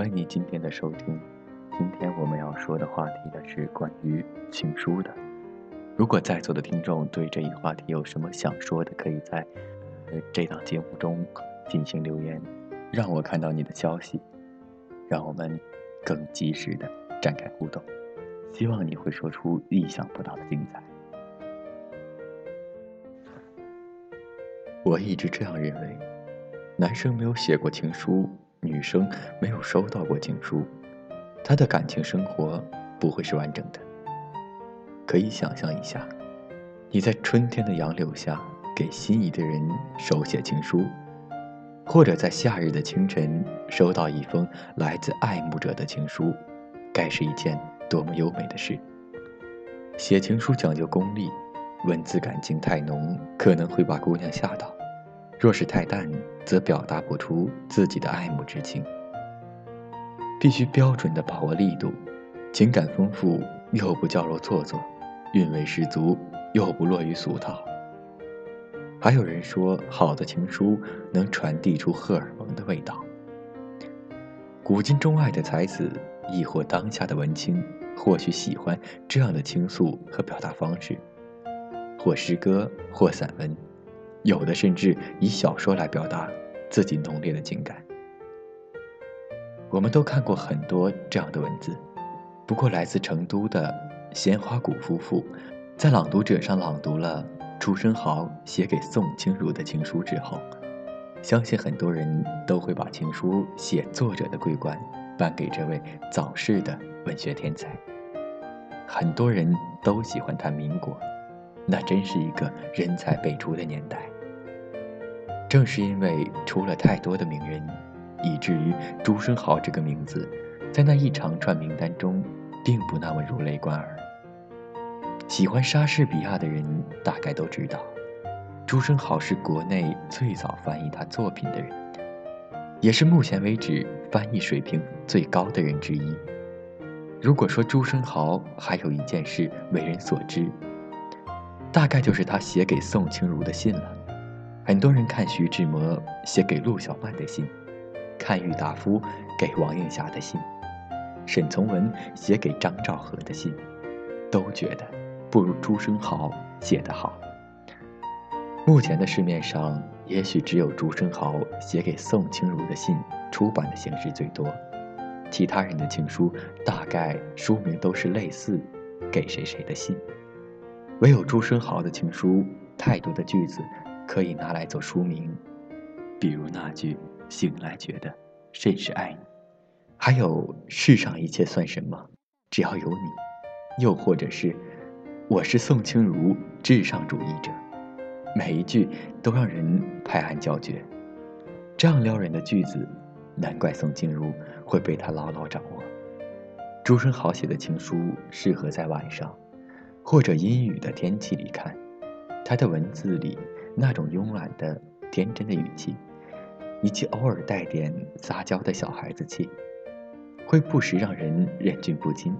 欢迎你今天的收听。今天我们要说的话题呢是关于情书的。如果在座的听众对这一话题有什么想说的，可以在这档节目中进行留言，让我看到你的消息，让我们更及时的展开互动。希望你会说出意想不到的精彩。我一直这样认为，男生没有写过情书。女生没有收到过情书，她的感情生活不会是完整的。可以想象一下，你在春天的杨柳下给心仪的人手写情书，或者在夏日的清晨收到一封来自爱慕者的情书，该是一件多么优美的事。写情书讲究功力，文字感情太浓，可能会把姑娘吓到。若是太淡，则表达不出自己的爱慕之情。必须标准的把握力度，情感丰富又不矫揉做作，韵味十足又不落于俗套。还有人说，好的情书能传递出荷尔蒙的味道。古今中外的才子，亦或当下的文青，或许喜欢这样的倾诉和表达方式，或诗歌，或散文。有的甚至以小说来表达自己浓烈的情感。我们都看过很多这样的文字，不过来自成都的鲜花谷夫妇，在《朗读者》上朗读了朱生豪写给宋清如的情书之后，相信很多人都会把情书写作者的桂冠颁给这位早逝的文学天才。很多人都喜欢他民国。那真是一个人才辈出的年代。正是因为出了太多的名人，以至于朱生豪这个名字，在那一长串名单中，并不那么如雷贯耳。喜欢莎士比亚的人大概都知道，朱生豪是国内最早翻译他作品的人，也是目前为止翻译水平最高的人之一。如果说朱生豪还有一件事为人所知，大概就是他写给宋清如的信了。很多人看徐志摩写给陆小曼的信，看郁达夫给王映霞的信，沈从文写给张兆和的信，都觉得不如朱生豪写得好。目前的市面上，也许只有朱生豪写给宋清如的信出版的形式最多，其他人的情书大概书名都是类似“给谁谁的信”。唯有朱生豪的情书，太多的句子可以拿来做书名，比如那句“醒来觉得甚是爱你”，还有“世上一切算什么，只要有你”，又或者是“我是宋清如至上主义者”，每一句都让人拍案叫绝。这样撩人的句子，难怪宋清如会被他牢牢掌握。朱生豪写的情书适合在晚上。或者阴雨的天气里看，他的文字里那种慵懒的、天真的语气，以及偶尔带点撒娇的小孩子气，会不时让人忍俊不禁。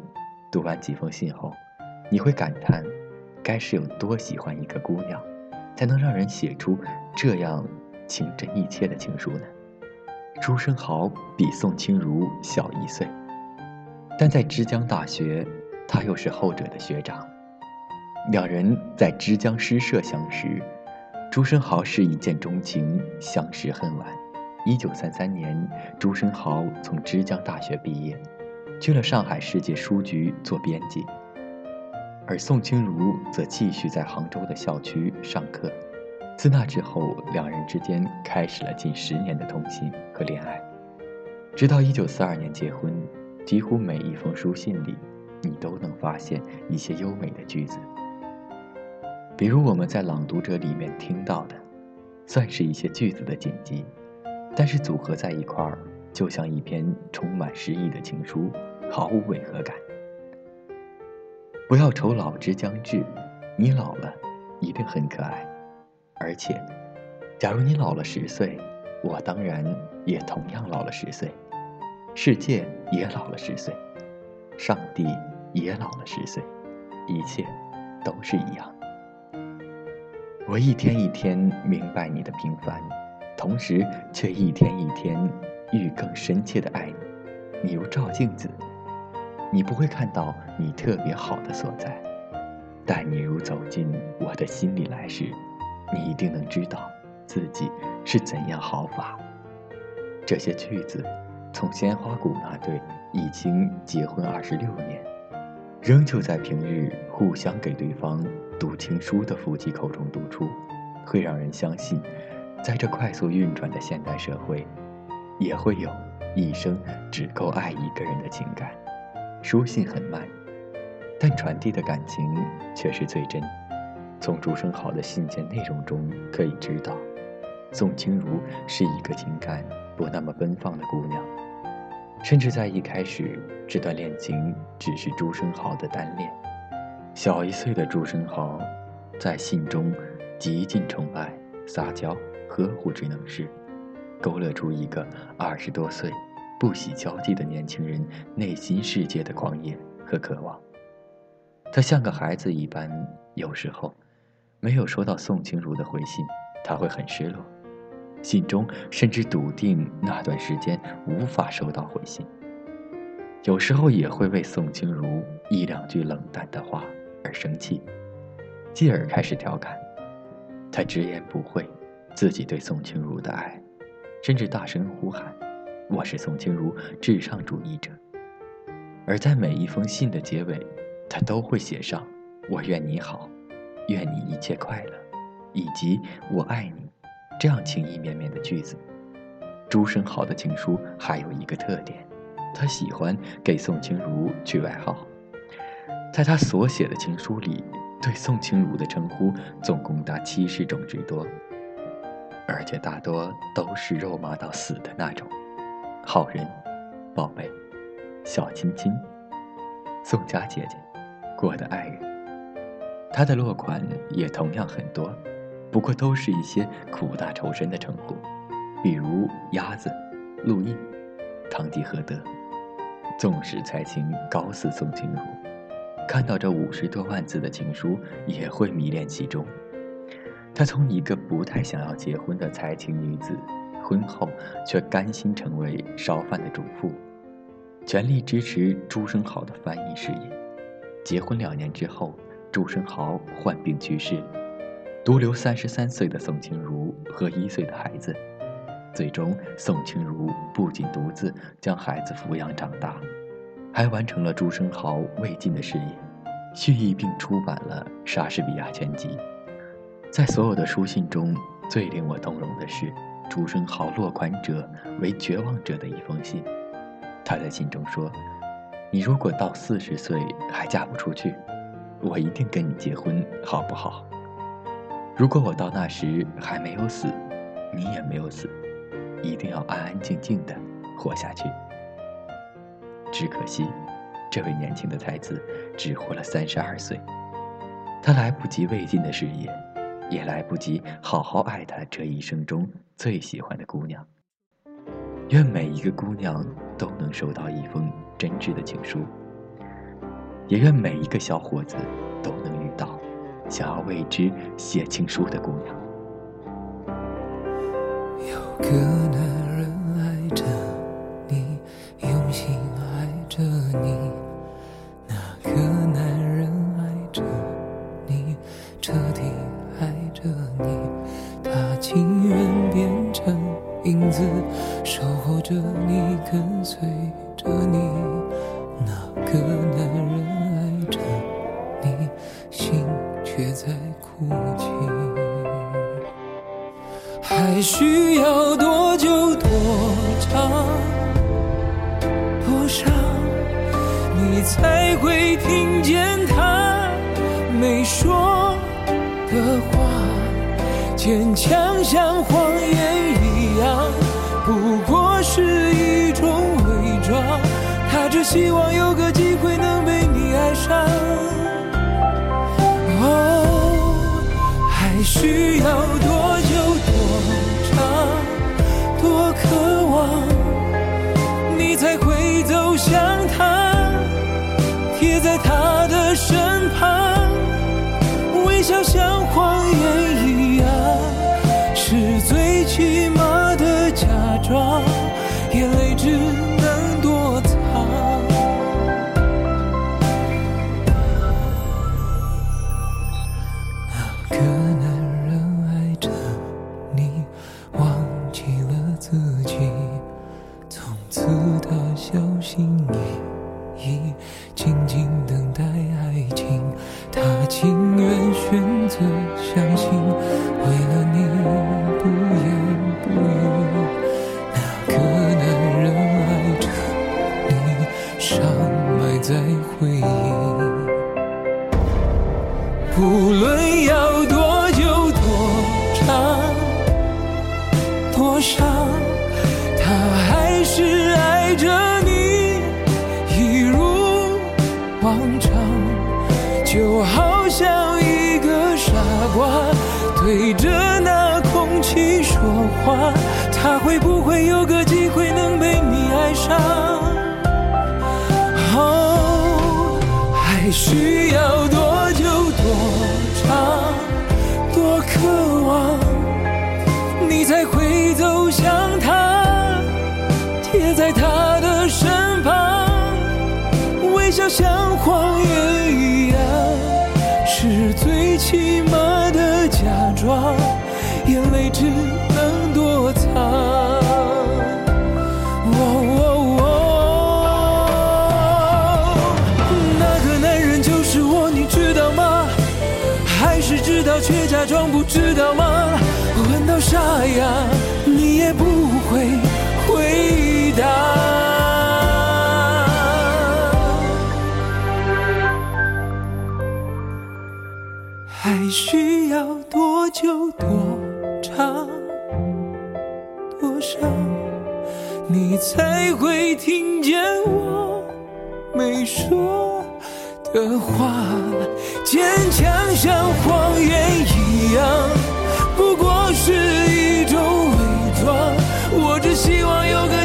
读完几封信后，你会感叹，该是有多喜欢一个姑娘，才能让人写出这样情真意切的情书呢？朱生豪比宋清如小一岁，但在之江大学，他又是后者的学长。两人在之江诗社相识，朱生豪是一见钟情，相识恨晚。一九三三年，朱生豪从浙江大学毕业，去了上海世界书局做编辑，而宋清如则继续在杭州的校区上课。自那之后，两人之间开始了近十年的通信和恋爱，直到一九四二年结婚。几乎每一封书信里，你都能发现一些优美的句子。比如我们在《朗读者》里面听到的，算是一些句子的剪辑，但是组合在一块儿，就像一篇充满诗意的情书，毫无违和感。不要愁老之将至，你老了，一定很可爱。而且，假如你老了十岁，我当然也同样老了十岁，世界也老了十岁，上帝也老了十岁，一切都是一样。我一天一天明白你的平凡，同时却一天一天愈更深切的爱你。你如照镜子，你不会看到你特别好的所在；但你如走进我的心里来时，你一定能知道自己是怎样好法。这些句子，从鲜花谷那对已经结婚二十六年，仍旧在平日互相给对方读情书的夫妻口中读出，会让人相信，在这快速运转的现代社会，也会有。一生只够爱一个人的情感，书信很慢，但传递的感情却是最真。从朱生豪的信件内容中可以知道，宋清如是一个情感不那么奔放的姑娘，甚至在一开始，这段恋情只是朱生豪的单恋。小一岁的朱生豪，在信中极尽宠爱、撒娇、呵护之能事。勾勒出一个二十多岁、不喜交际的年轻人内心世界的狂野和渴望。他像个孩子一般，有时候没有收到宋清如的回信，他会很失落，信中甚至笃定那段时间无法收到回信。有时候也会为宋清如一两句冷淡的话而生气，继而开始调侃。他直言不讳自己对宋清如的爱。甚至大声呼喊：“我是宋清如至上主义者。”而在每一封信的结尾，他都会写上“我愿你好，愿你一切快乐”，以及“我爱你”这样情意绵绵的句子。朱生豪的情书还有一个特点，他喜欢给宋清如取外号。在他所写的情书里，对宋清如的称呼总共达七十种之多。而且大多都是肉麻到死的那种，好人、宝贝、小亲亲、宋家姐姐、我的爱人。他的落款也同样很多，不过都是一些苦大仇深的称呼，比如鸭子、陆毅、堂吉诃德。纵使才情高似宋清如，看到这五十多万字的情书，也会迷恋其中。她从一个不太想要结婚的才情女子，婚后却甘心成为烧饭的主妇，全力支持朱生豪的翻译事业。结婚两年之后，朱生豪患病去世，独留三十三岁的宋清如和一岁的孩子。最终，宋清如不仅独自将孩子抚养长大，还完成了朱生豪未尽的事业，续译并出版了《莎士比亚全集》。在所有的书信中，最令我动容的是朱生豪落款者为绝望者的一封信。他在信中说：“你如果到四十岁还嫁不出去，我一定跟你结婚，好不好？如果我到那时还没有死，你也没有死，一定要安安静静的活下去。”只可惜，这位年轻的才子只活了三十二岁，他来不及未尽的事业。也来不及好好爱他这一生中最喜欢的姑娘。愿每一个姑娘都能收到一封真挚的情书，也愿每一个小伙子都能遇到想要为之写情书的姑娘。有个男人爱着你用心爱着你。那个男人爱着你彻底爱着你。他情愿变成影子守护着你跟随着你。需要多久多长多少，你才会听见他没说的话？坚强像谎言一样。不过是一种伪装，他只希望有个机会能被你爱上。哦，还需要多渴望，你才会走向他，贴在他的身旁，无论要多久、多长、多伤，他还是爱着你，一如往常，就好像一个傻瓜对着那空气说话，他会不会有个机会能被你爱上？哦，还需要。起码的假装，眼泪只能躲藏。哦哦哦那个男人就是我，你知道吗？还是知道却假装不知道吗？问到沙哑，你也不会回答。还需要多久多长多少，你才会听见我没说的话？坚强像谎言一样，不过是一种伪装。我只希望有个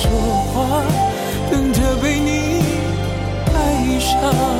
说话，等着被你爱上。